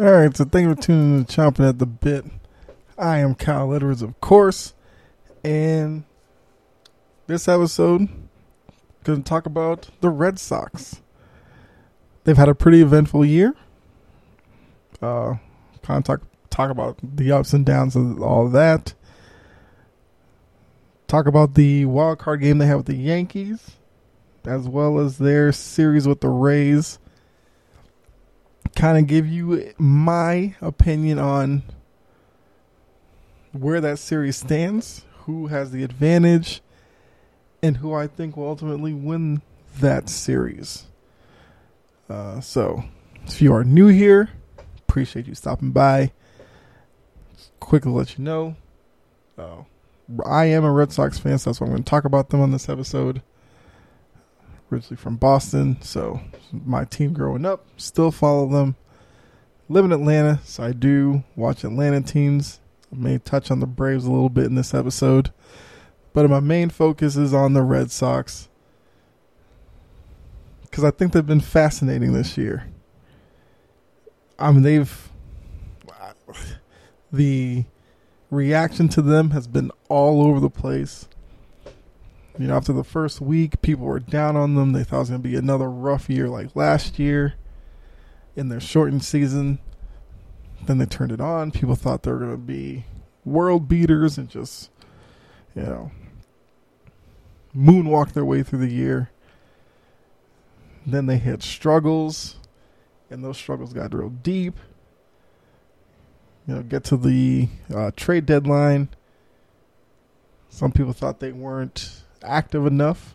All right, so thank you for tuning in to Chomping at the Bit. I am Kyle Edwards, of course, and this episode going to talk about the Red Sox. They've had a pretty eventful year. Uh, kind of talk talk about the ups and downs of all that. Talk about the wild card game they have with the Yankees, as well as their series with the Rays kind of give you my opinion on where that series stands, who has the advantage, and who I think will ultimately win that series. Uh, so, if you are new here, appreciate you stopping by. Quickly let you know, uh, I am a Red Sox fan, so that's why I'm going to talk about them on this episode originally from Boston, so my team growing up, still follow them. Live in Atlanta, so I do watch Atlanta teams. I may touch on the Braves a little bit in this episode, but my main focus is on the Red Sox because I think they've been fascinating this year. I mean, they've the reaction to them has been all over the place. You know, after the first week, people were down on them. They thought it was going to be another rough year like last year in their shortened season. Then they turned it on. People thought they were going to be world beaters and just, you know, moonwalk their way through the year. Then they had struggles, and those struggles got real deep. You know, get to the uh, trade deadline. Some people thought they weren't active enough.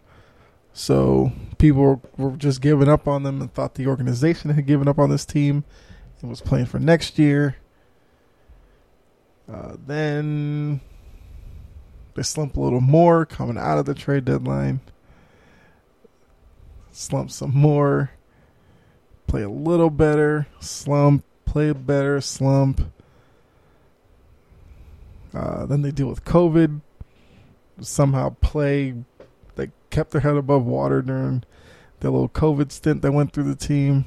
So people were, just giving up on them and thought the organization had given up on this team and was playing for next year. Uh, then they slump a little more coming out of the trade deadline. Slump some more. Play a little better. Slump. Play better. Slump. Uh, then they deal with COVID somehow play. They kept their head above water during the little COVID stint that went through the team.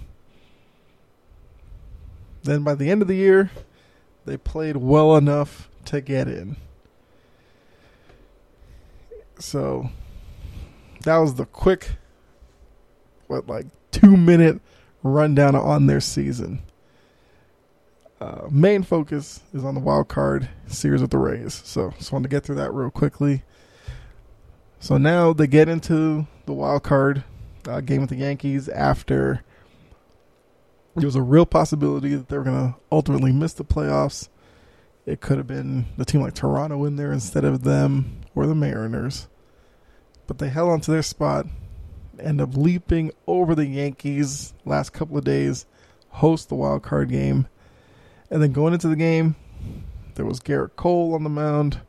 Then by the end of the year, they played well enough to get in. So that was the quick, what, like two minute rundown on their season. Uh, main focus is on the wild card series with the Rays. So just wanted to get through that real quickly. So now they get into the wild card uh, game with the Yankees after there was a real possibility that they were going to ultimately miss the playoffs. It could have been the team like Toronto in there instead of them or the Mariners. But they held on to their spot, end up leaping over the Yankees last couple of days, host the wild card game. And then going into the game, there was Gerrit Cole on the mound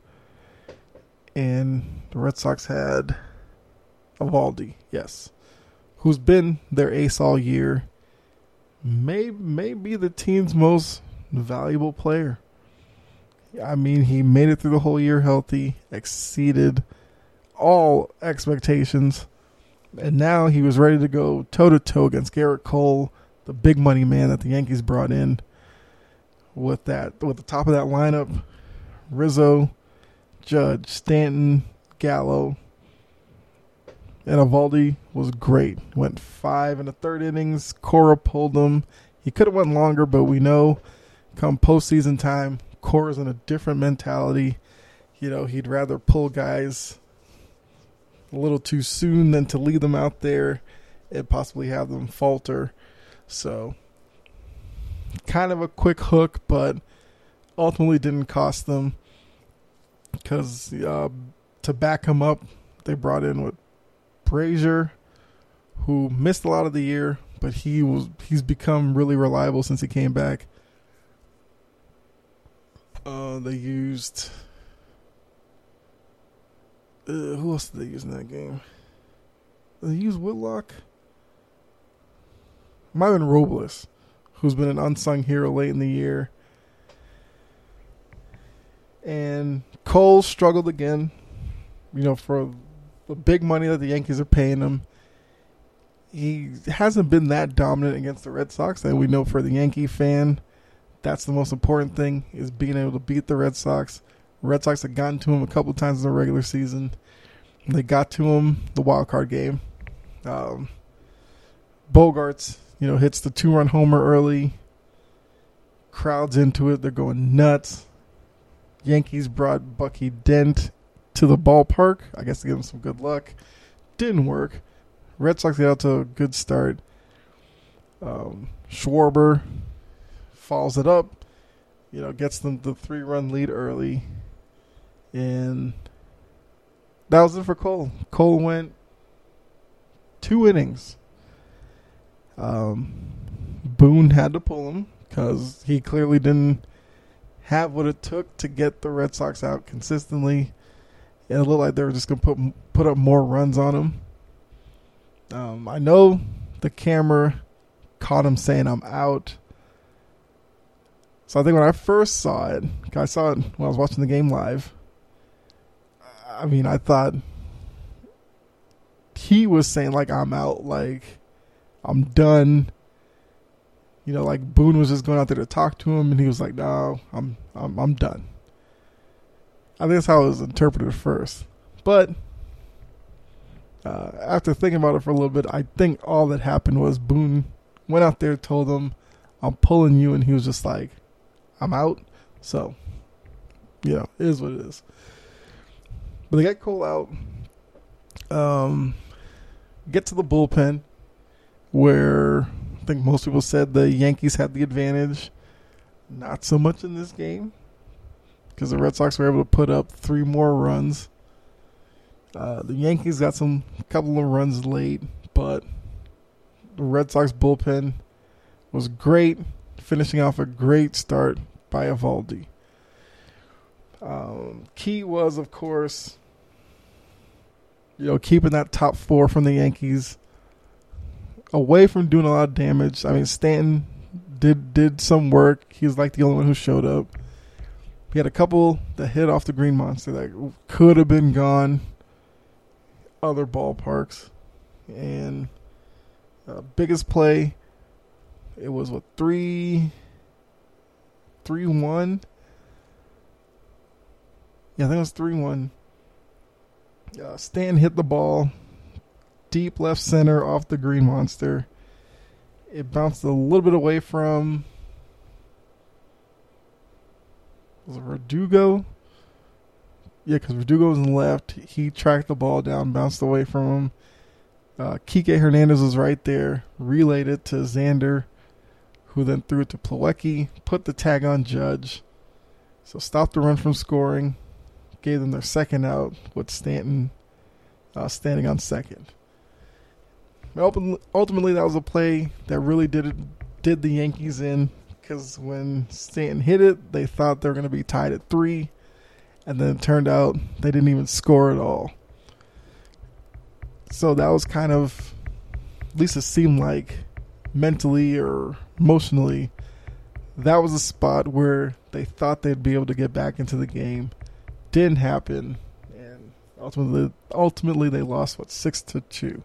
and the Red Sox had Eovaldi, yes, who's been their ace all year. May may be the team's most valuable player. I mean, he made it through the whole year healthy, exceeded all expectations, and now he was ready to go toe to toe against Gerrit Cole, the big money man that the Yankees brought in. With that, with the top of that lineup, Rizzo, Judge, Stanton, Gallo, and Eovaldi was great. Went five in the third innings. Cora pulled him. He could have went longer, but we know come postseason time, Cora's in a different mentality. You know, he'd rather pull guys a little too soon than to leave them out there and possibly have them falter. So, kind of a quick hook, but ultimately didn't cost them because uh, to back him up, they brought in with Brasier, who missed a lot of the year, but he was he's become really reliable since he came back. Uh, they used uh, who else did they use in that game? They used Whitlock. Been Robles, who's been an unsung hero late in the year. And Cole struggled again, you know, for the big money that the Yankees are paying him. He hasn't been that dominant against the Red Sox, and we know for the Yankee fan, that's the most important thing is being able to beat the Red Sox. Red Sox have gotten to him a couple times in the regular season. They got to him the wild card game. Um, Bogaerts, you know, hits the two run homer early. Crowds into it. They're going nuts. Yankees brought Bucky Dent to the ballpark. I guess to give him some good luck. Didn't work. Red Sox get out to a good start. Um, Schwarber follows it up. You know, gets them the three run lead early. And that was it for Cole. Cole went two innings. Um, Boone had to pull him because he clearly didn't have what it took to get the Red Sox out consistently. And it looked like they were just going to put put up more runs on him. Um, I know the camera caught him saying, "I'm out." So I think when I first saw it, I saw it when I was watching the game live. I mean, I thought he was saying like, "I'm out," like I'm done. You know, like Boone was just going out there to talk to him, and he was like, "No, I'm I'm I'm done." I think that's how it was interpreted first, but uh, after thinking about it for a little bit, I think all that happened was Boone went out there, told him, "I'm pulling you," and he was just like, "I'm out." So, you know, it is what it is. But they get Cole out. Um, get to the bullpen where I think most people said the Yankees had the advantage. Not so much in this game because the Red Sox were able to put up three more runs. Uh, the Yankees got some couple of runs late, but the Red Sox bullpen was great, finishing off a great start by Eovaldi. Um, key was, of course, you know, keeping that top four from the Yankees away from doing a lot of damage. I mean, Stanton did did some work. He's like the only one who showed up. He had a couple that hit off the green monster that could have been gone other ballparks. And uh, biggest play, it was what three, three one. Yeah, I think it was three one. Uh, Stan hit the ball deep left center off the green monster. It bounced a little bit away from was it Verdugo? Yeah, because Verdugo was in the left. He tracked the ball down, bounced away from him. Uh, Kike Hernandez was right there, relayed it to Xander, who then threw it to Plawecki, put the tag on Judge. So stopped the run from scoring, gave them their second out with Stanton uh, standing on second. Ultimately, that was a play that really did it, did the Yankees in because when Stanton hit it, they thought they were going to be tied at three, and then it turned out they didn't even score at all. So that was kind of, at least it seemed like, mentally or emotionally, that was a spot where they thought they'd be able to get back into the game. Didn't happen, and ultimately, ultimately they lost what six to two.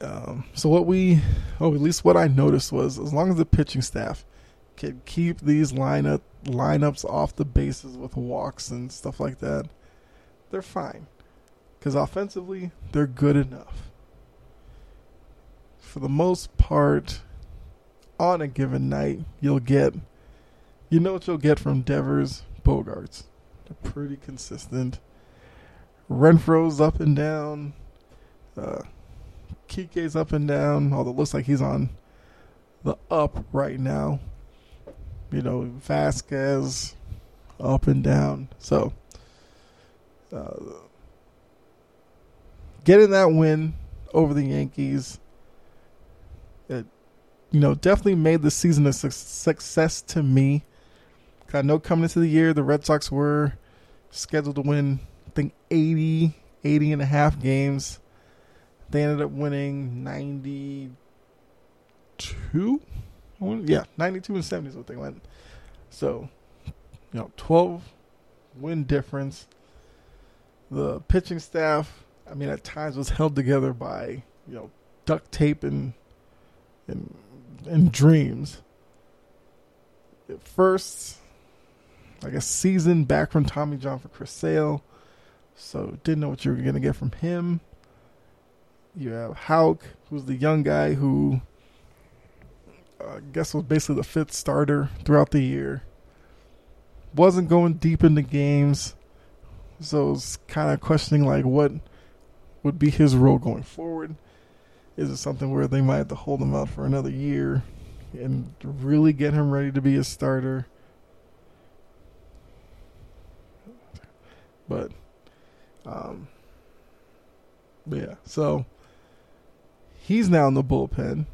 Um, so what we, oh, at least what I noticed was, as long as the pitching staff can keep these lineup lineups off the bases with walks and stuff like that, they're fine. Because offensively, they're good enough. For the most part, on a given night, you'll get, you know what you'll get from Devers, Bogaerts. They're pretty consistent. Renfroe's up and down. Uh, Kike's up and down, although it looks like he's on the up right now. You know, Vazquez, up and down. So, uh, getting that win over the Yankees, it you know definitely made the season a su- success to me. I know coming into the year, the Red Sox were scheduled to win, I think 80, 80 and a half games. They ended up winning 92. Yeah, 92 and 70 is what they went. So, you know, 12 win difference. The pitching staff, I mean, at times was held together by, you know, duct tape and and, and dreams. At first, like a season back from Tommy John for Chris Sale. So didn't know what you were going to get from him. You have Houck, who's the young guy who I guess was basically the fifth starter throughout the year. Wasn't going deep into games. So I was kind of questioning like what would be his role going forward. Is it something where they might have to hold him out for another year and really get him ready to be a starter? But, um, yeah. So he's now in the bullpen,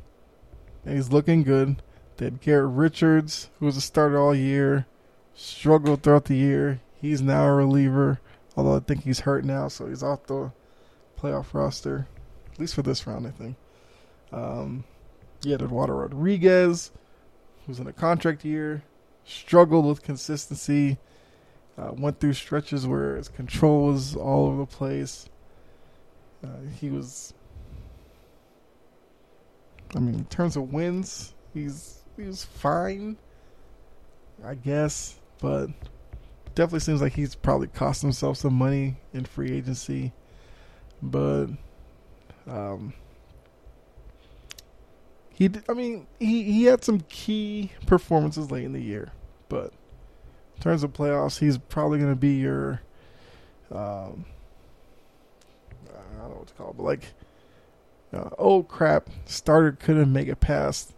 and he's looking good. Had Garrett Richards, who was a starter all year, struggled throughout the year. He's now a reliever, although I think he's hurt now, so he's off the playoff roster, at least for this round, I think. Um, Eduardo Rodriguez, who's in a contract year, struggled with consistency. Uh, went through stretches where his control was all over the place. Uh, he was, I mean, in terms of wins, he's he was fine, I guess, but definitely seems like he's probably cost himself some money in free agency. But, um, he, I mean, he he had some key performances late in the year, but in terms of playoffs, he's probably going to be your, um, I don't know what to call it, but like, uh, oh crap, starter couldn't make it past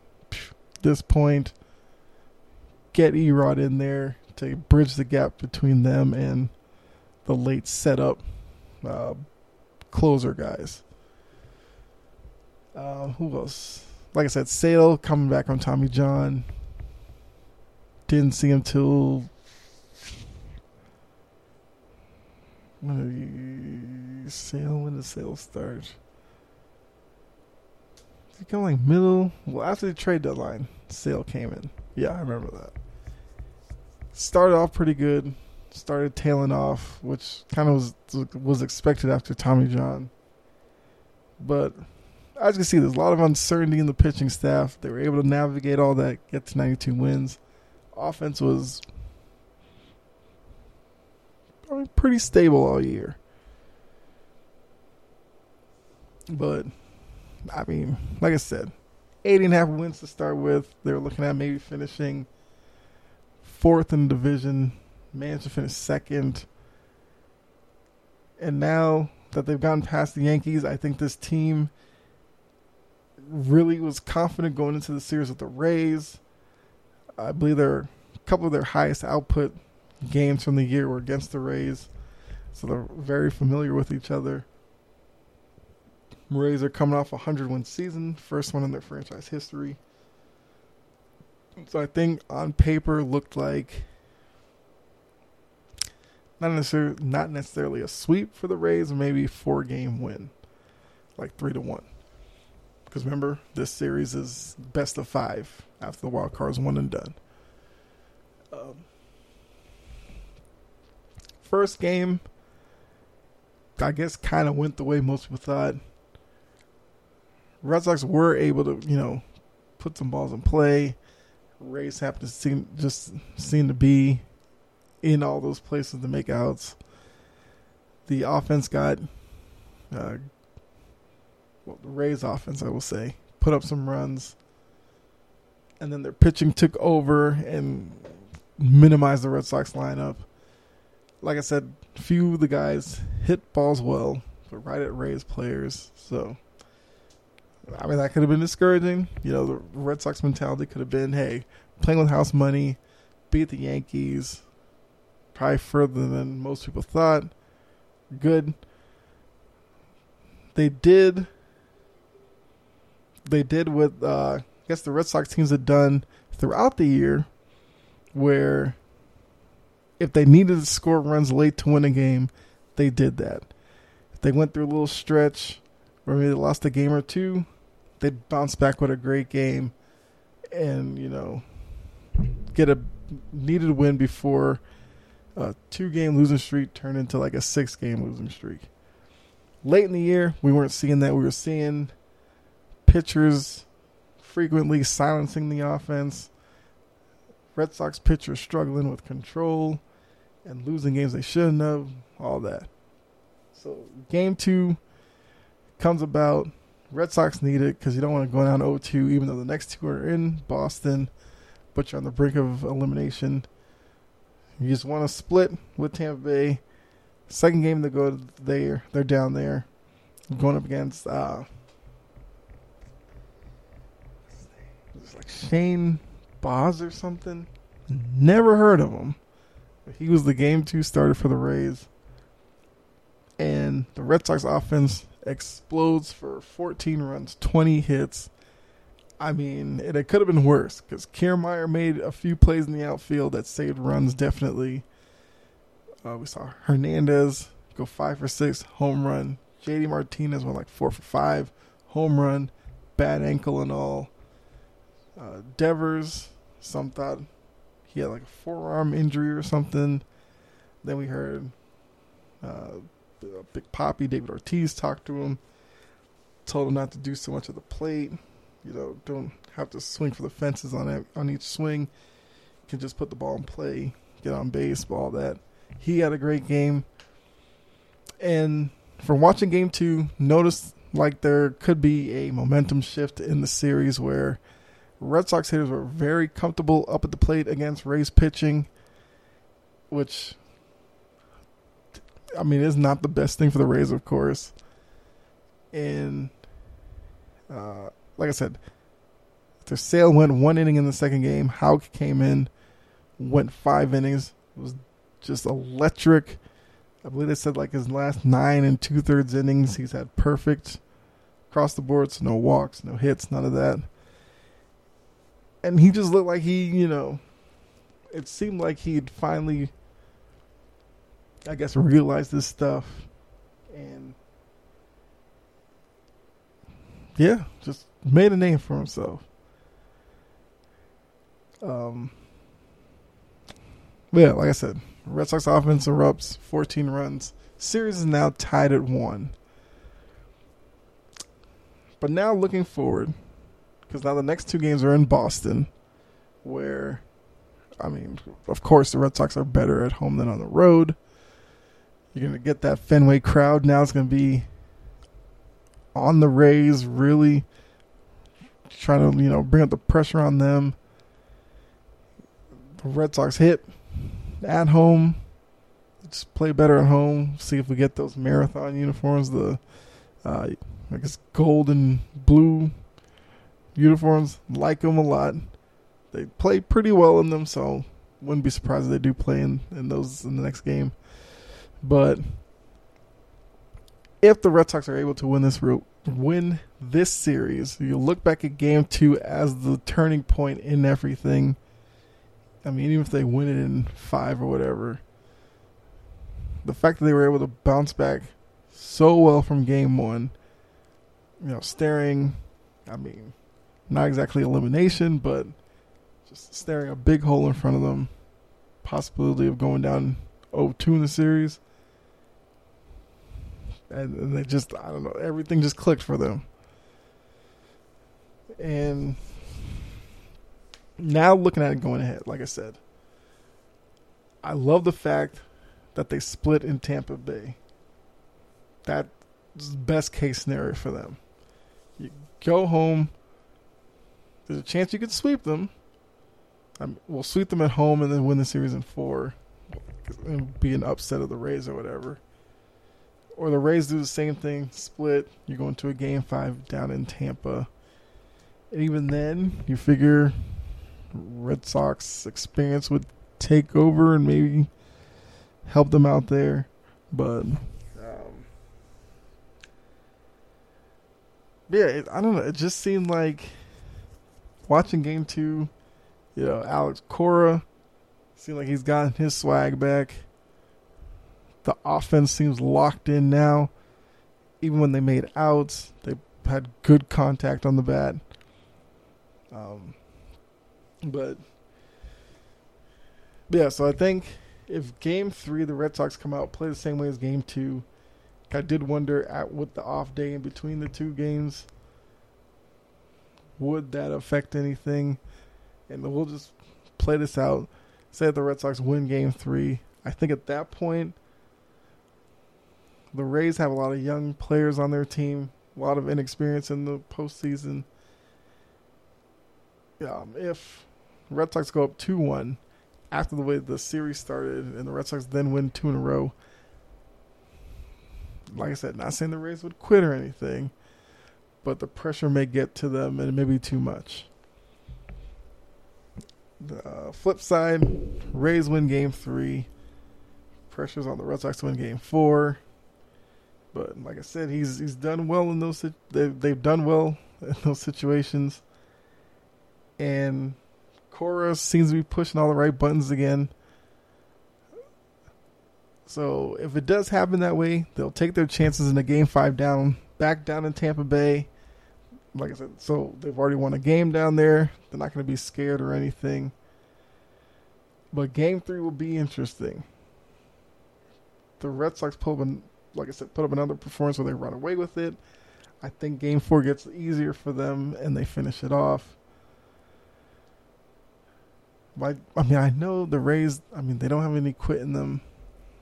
this point. Get Erod in there to bridge the gap between them and the late setup uh, closer guys. Uh, who else? Like I said, Sale coming back on Tommy John. Didn't see him till Sale when the Sale start? It come like middle? Well, after the trade deadline, Sale came in. Yeah, I remember that. Started off pretty good. Started tailing off, which kind of was was expected after Tommy John. But as you can see, there's a lot of uncertainty in the pitching staff. They were able to navigate all that, get to 92 wins. Offense was pretty stable all year. But, I mean, like I said, eight and a half wins to start with. They were looking at maybe finishing fourth in the division, managed to finish second. And now that they've gotten past the Yankees, I think this team really was confident going into the series with the Rays. I believe they're a couple of their highest output games from the year were against the Rays, so they're very familiar with each other. Rays are coming off a 100 win season, first one in their franchise history. So I think on paper looked like not necessarily not necessarily a sweep for the Rays, maybe four game win, like three to one. Because remember, this series is best of five after the wild card's one and done. Um, first game, I guess, kind of went the way most people thought. Red Sox were able to, you know, put some balls in play. Rays happened to seem just seem to be in all those places to make outs. The offense got, uh, well, the Rays offense, I will say, put up some runs, and then their pitching took over and minimized the Red Sox lineup like I said, few of the guys hit balls well, but right at Rays players. So, I mean, that could have been discouraging. You know, the Red Sox mentality could have been, hey, playing with house money, beat the Yankees, probably further than most people thought. Good. They did. They did what uh, I guess the Red Sox teams had done throughout the year, where if they needed to score runs late to win a game, they did that. If they went through a little stretch where maybe they lost a game or two, they'd bounce back with a great game and, you know, get a needed win before a two game losing streak turned into like a six game losing streak. Late in the year, we weren't seeing that. We were seeing pitchers frequently silencing the offense. Red Sox pitchers struggling with control and losing games they shouldn't have, all that. So game two comes about. Red Sox need it because you don't want to go down 0-2, even though the next two are in Boston, but you're on the brink of elimination. You just want to split with Tampa Bay. Second game to go there, they're down there, going up against uh, like Shane Baz or something. Never heard of him. He was the game two starter for the Rays. And the Red Sox offense explodes for 14 runs, 20 hits. I mean, it, it could have been worse because Kiermaier made a few plays in the outfield that saved runs, definitely. Uh, we saw Hernandez go five for six, home run. JD Martinez went like four for five, home run, bad ankle and all. Uh, Devers, some thought he had like a forearm injury or something. Then we heard uh, Uh, Big Poppy, David Ortiz, talk to him, told him not to do so much of the plate. You know, don't have to swing for the fences on it, on each swing. You can just put the ball in play, get on base, all that. He had a great game. And from watching game two, noticed like there could be a momentum shift in the series where Red Sox hitters were very comfortable up at the plate against Rays pitching, which I mean it's not the best thing for the Rays, of course. And uh, like I said, their Sale went one inning in the second game. Houck came in, went five innings. It was just electric. I believe they said like his last nine and two thirds innings, he's had perfect across the board. So no walks, no hits, none of that and he just looked like he, you know, it seemed like he'd finally, I guess, realized this stuff, and yeah, just made a name for himself. Um, yeah, like I said, Red Sox offense erupts, 14 runs. Series is now tied at one. But now looking forward, because now the next two games are in Boston, where, I mean, of course, the Red Sox are better at home than on the road. You're going to get that Fenway crowd. Now it's going to be on the Rays, really trying to, you know, bring up the pressure on them. The Red Sox hit at home. Just play better at home. See if we get those marathon uniforms, the uh, I guess gold and blue uniforms. Like them a lot. They play pretty well in them, so wouldn't be surprised if they do play in, in those in the next game. But if the Red Sox are able to win this route, win this series, you look back at Game Two as the turning point in everything. I mean, even if they win it in five or whatever, the fact that they were able to bounce back so well from Game One, you know, staring. I mean, not exactly elimination, but just staring a big hole in front of them. Possibility of going down 0-2 in the series. And, they just, I don't know, everything just clicked for them. And now looking at it going ahead, like I said, I love the fact that they split in Tampa Bay. That's best case scenario for them. You go home there's a chance you could sweep them. Um, we'll sweep them at home and then win the series in four. And be an upset of the Rays or whatever. Or the Rays do the same thing, split. You're going to a game five down in Tampa. And even then, you figure Red Sox experience would take over and maybe help them out there. But um, yeah, it, I don't know. It just seemed like watching game two, you know, Alex Cora seemed like he's gotten his swag back. The offense seems locked in now. Even when they made outs, they had good contact on the bat. Um, but yeah, so I think if game three the Red Sox come out play the same way as game two, I did wonder at with the off day in between the two games, would that affect anything? And we'll just play this out. Say that the Red Sox win game three. I think at that point, the Rays have a lot of young players on their team, a lot of inexperience in the postseason. Um, if Red Sox go up 2 1 after the way the series started, and the Red Sox then win two in a row. Like I said, not saying the Rays would quit or anything, but the pressure may get to them and it may be too much. The uh, flip side, Rays win game three. Pressure's on the Red Sox to win game four. But like I said, he's he's done well in those they've they've done well in those situations. And Cora seems to be pushing all the right buttons again. So if it does happen that way, they'll take their chances in the game five down, back down in Tampa Bay. Like I said, so they've already won a game down there. They're not going to be scared or anything. But game three will be interesting. The Red Sox pull like I said, put up another performance where they run away with it. I think game four gets easier for them and they finish it off. Like, I mean, I know the Rays. I mean, they don't have any quit in them,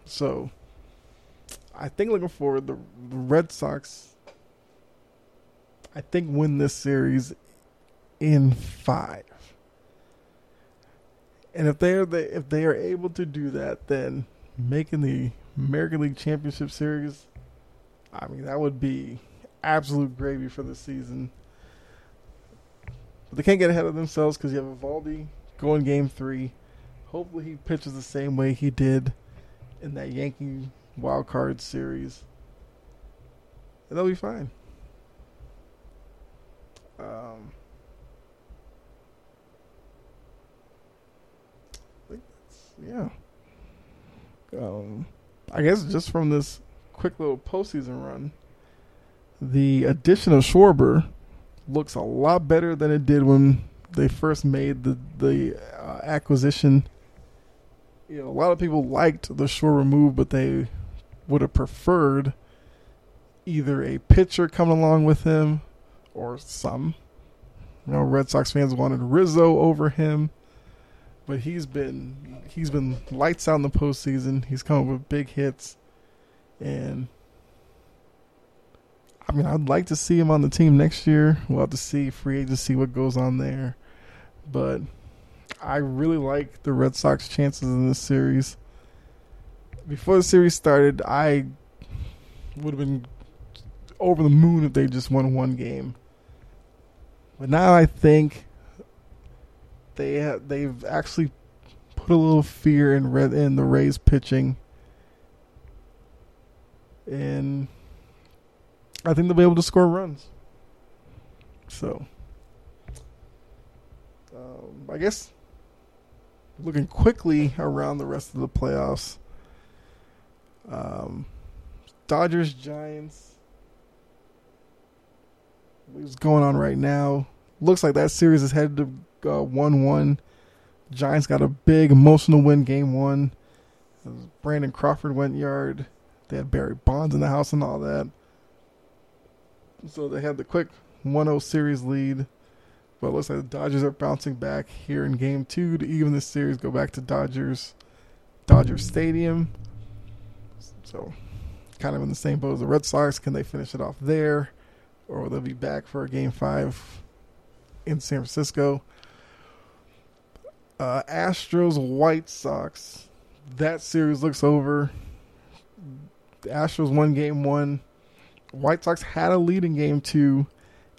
so I think looking forward, the, the Red Sox. I think win this series in five, and if they are the, if they are able to do that, then making the American League Championship Series, I mean, that would be absolute gravy for the season. But they can't get ahead of themselves because you have Eovaldi going game three. Hopefully, he pitches the same way he did in that Yankee wild card series, and they'll be fine. Um, yeah. Um, I guess just from this quick little postseason run, the addition of Schwarber looks a lot better than it did when they first made the the uh, acquisition, you know, a lot of people liked the Schwarber move, but they would have preferred either a pitcher coming along with him or some. You know, Red Sox fans wanted Rizzo over him, but he's been he's been lights out in the postseason. He's come up with big hits, and I mean, I'd like to see him on the team next year. We'll have to see free agency what goes on there but I really like the Red Sox chances in this series. Before the series started, I would have been over the moon if they just won one game. But now I think they they've actually put a little fear in red in the Rays pitching, and I think they'll be able to score runs. So um, I guess looking quickly around the rest of the playoffs. Um, Dodgers, Giants. What's going on right now? Looks like that series is headed to uh, one-one. Giants got a big emotional win, game one. Brandon Crawford went yard. They had Barry Bonds in the house and all that. So they had the quick 1-0 series lead. But it looks like the Dodgers are bouncing back here in game two to even the series go back to Dodgers Dodger Stadium. So kind of in the same boat as the Red Sox. Can they finish it off there? Or will they be back for a game five in San Francisco? Uh, Astros White Sox. That series looks over. The Astros won game one. White Sox had a lead in game two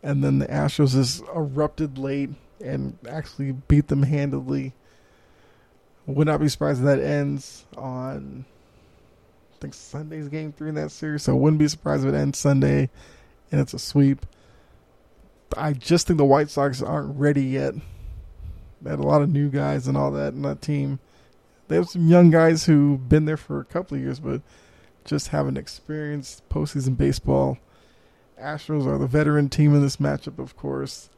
and then the Astros just erupted late and actually beat them handedly. Would not be surprised if that ends on I think Sunday's game three in that series, so wouldn't be surprised if it ends Sunday and it's a sweep. I just think the White Sox aren't ready yet. They had a lot of new guys and all that in that team. They have some young guys who've been there for a couple of years, but just haven't experienced postseason baseball. Astros are the veteran team in this matchup, of course,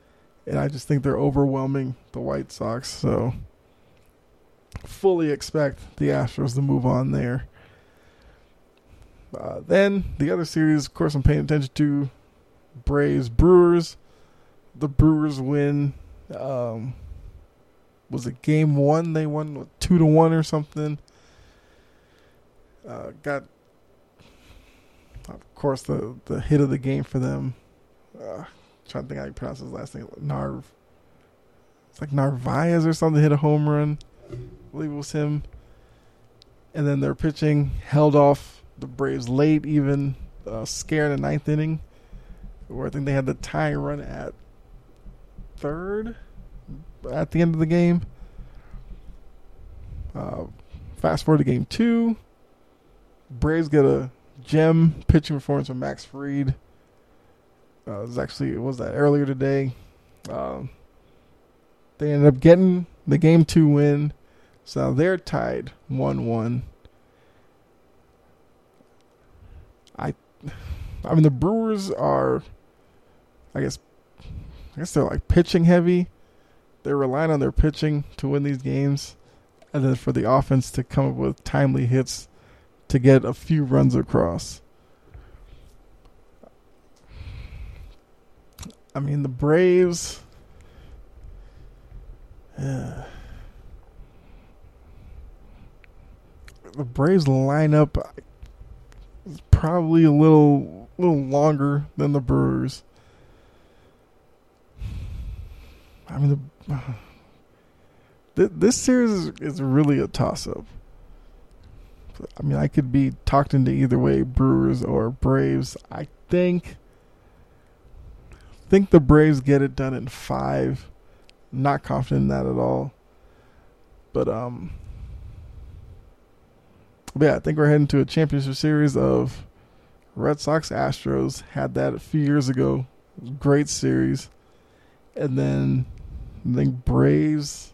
and I just think they're overwhelming the White Sox. So, fully expect the Astros to move on there. Uh, then the other series, of course, I'm paying attention to Braves Brewers. The Brewers win. Um, was it game one? They won two to one or something. Uh, got, of course, the the hit of the game for them. Uh, trying to think how you pronounce his last name. Narv. It's like Narvaez or something. Hit a home run. I believe it was him. And then their pitching held off the Braves late, even uh, scare in the ninth inning, where I think they had the tie run at third at the end of the game. Uh, fast forward to game two. Braves get a gem pitching performance from Max Fried. Uh, it was actually it was that earlier today. Uh, they ended up getting the game two win, so they're tied one one. I, I mean the Brewers are, I guess, I guess they're like pitching heavy. They're relying on their pitching to win these games, and then for the offense to come up with timely hits to get a few runs across. I mean, the Braves. Yeah. The Braves lineup is probably a little little longer than the Brewers. I mean, the, th- this series is, really a toss up. I mean, I could be talked into either way, Brewers or Braves. I think think the Braves get it done in five. Not confident in that at all. But um but yeah, I think we're heading to a championship series of Red Sox Astros. Had that a few years ago. Great series. And then I think Braves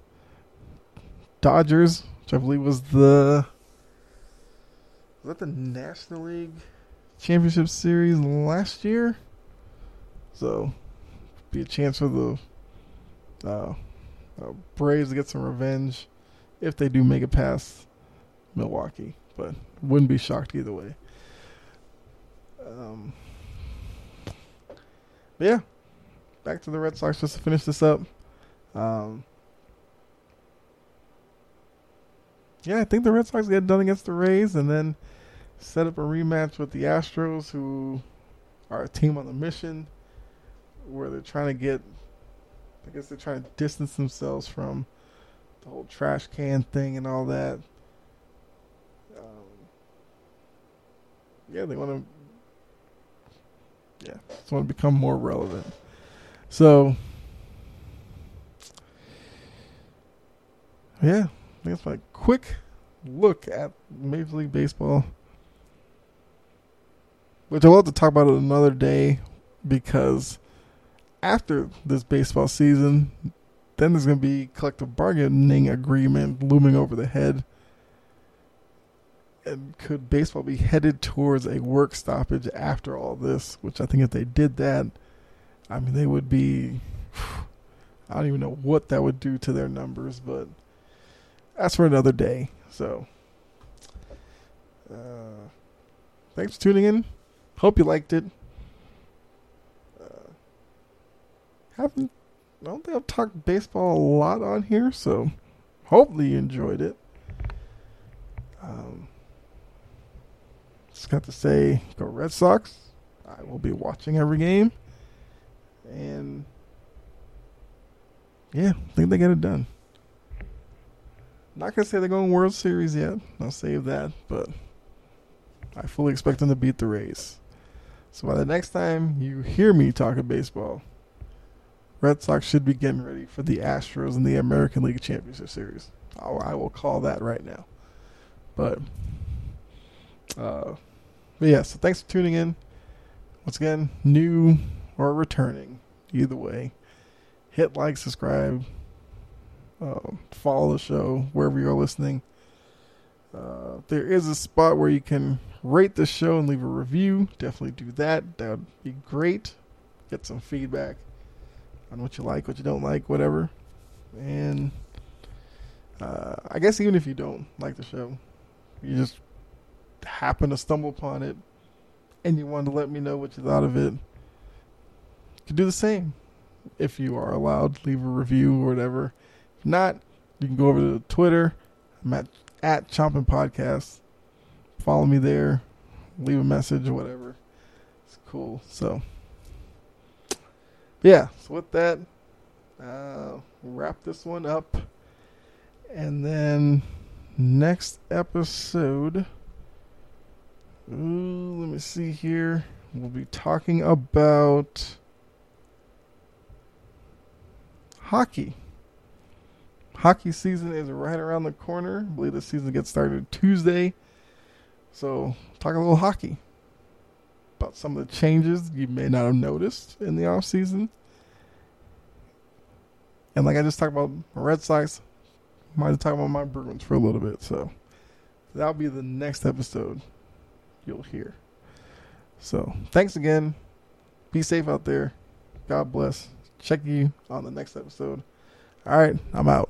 Dodgers, which I believe was the was that the National League Championship Series last year? So, be a chance for the uh, uh, Braves to get some revenge if they do make it past Milwaukee. But wouldn't be shocked either way. Um, yeah, back to the Red Sox just to finish this up. Um, yeah, I think the Red Sox get done against the Rays and then set up a rematch with the Astros, who are a team on a mission where they're trying to get, I guess they're trying to distance themselves from the whole trash can thing and all that. Um, yeah, they want to, yeah, just want to become more relevant. So, yeah, that's my quick look at Major League Baseball which I'll have to talk about it another day because after this baseball season, then there's going to be collective bargaining agreement looming over the head. And could baseball be headed towards a work stoppage after all this? Which I think if they did that, I mean, they would be. I don't even know what that would do to their numbers, but that's for another day. So, uh, thanks for tuning in. Hope you liked it. Uh, haven't I don't think I've talked baseball a lot on here, so hopefully you enjoyed it. Um, just got to say, go Red Sox. I will be watching every game, and yeah, I think they get it done. Not gonna say they're going World Series yet. I'll save that, but I fully expect them to beat the Rays. So by the next time you hear me talk talking baseball, Red Sox should be getting ready for the Astros in the American League Championship Series. I'll, I will call that right now. But Uh, but yeah, so thanks for tuning in. Once again, new or returning, either way, hit like, subscribe, uh, follow the show wherever you're listening. Uh, there is a spot where you can rate the show and leave a review. Definitely do that. That would be great. Get some feedback on what you like, what you don't like, whatever. And uh, I guess even if you don't like the show, you just happen to stumble upon it and you wanted to let me know what you thought of it, you can do the same if you are allowed. Leave a review or whatever. Not, you can go over to Twitter. I'm at, at Chomping Podcast. Follow me there. Leave a message whatever. It's cool. So, yeah. So with that, uh, wrap this one up. And then next episode. Ooh, let me see here. We'll be talking about hockey. Hockey season is right around the corner. I believe the season gets started Tuesday. So, talk a little hockey. About some of the changes you may not have noticed in the off season. And like I just talked about Red Sox, might talk about my Bruins for a little bit. So that'll be the next episode you'll hear. So thanks again. Be safe out there. God bless. Check you on the next episode. All right, I'm out.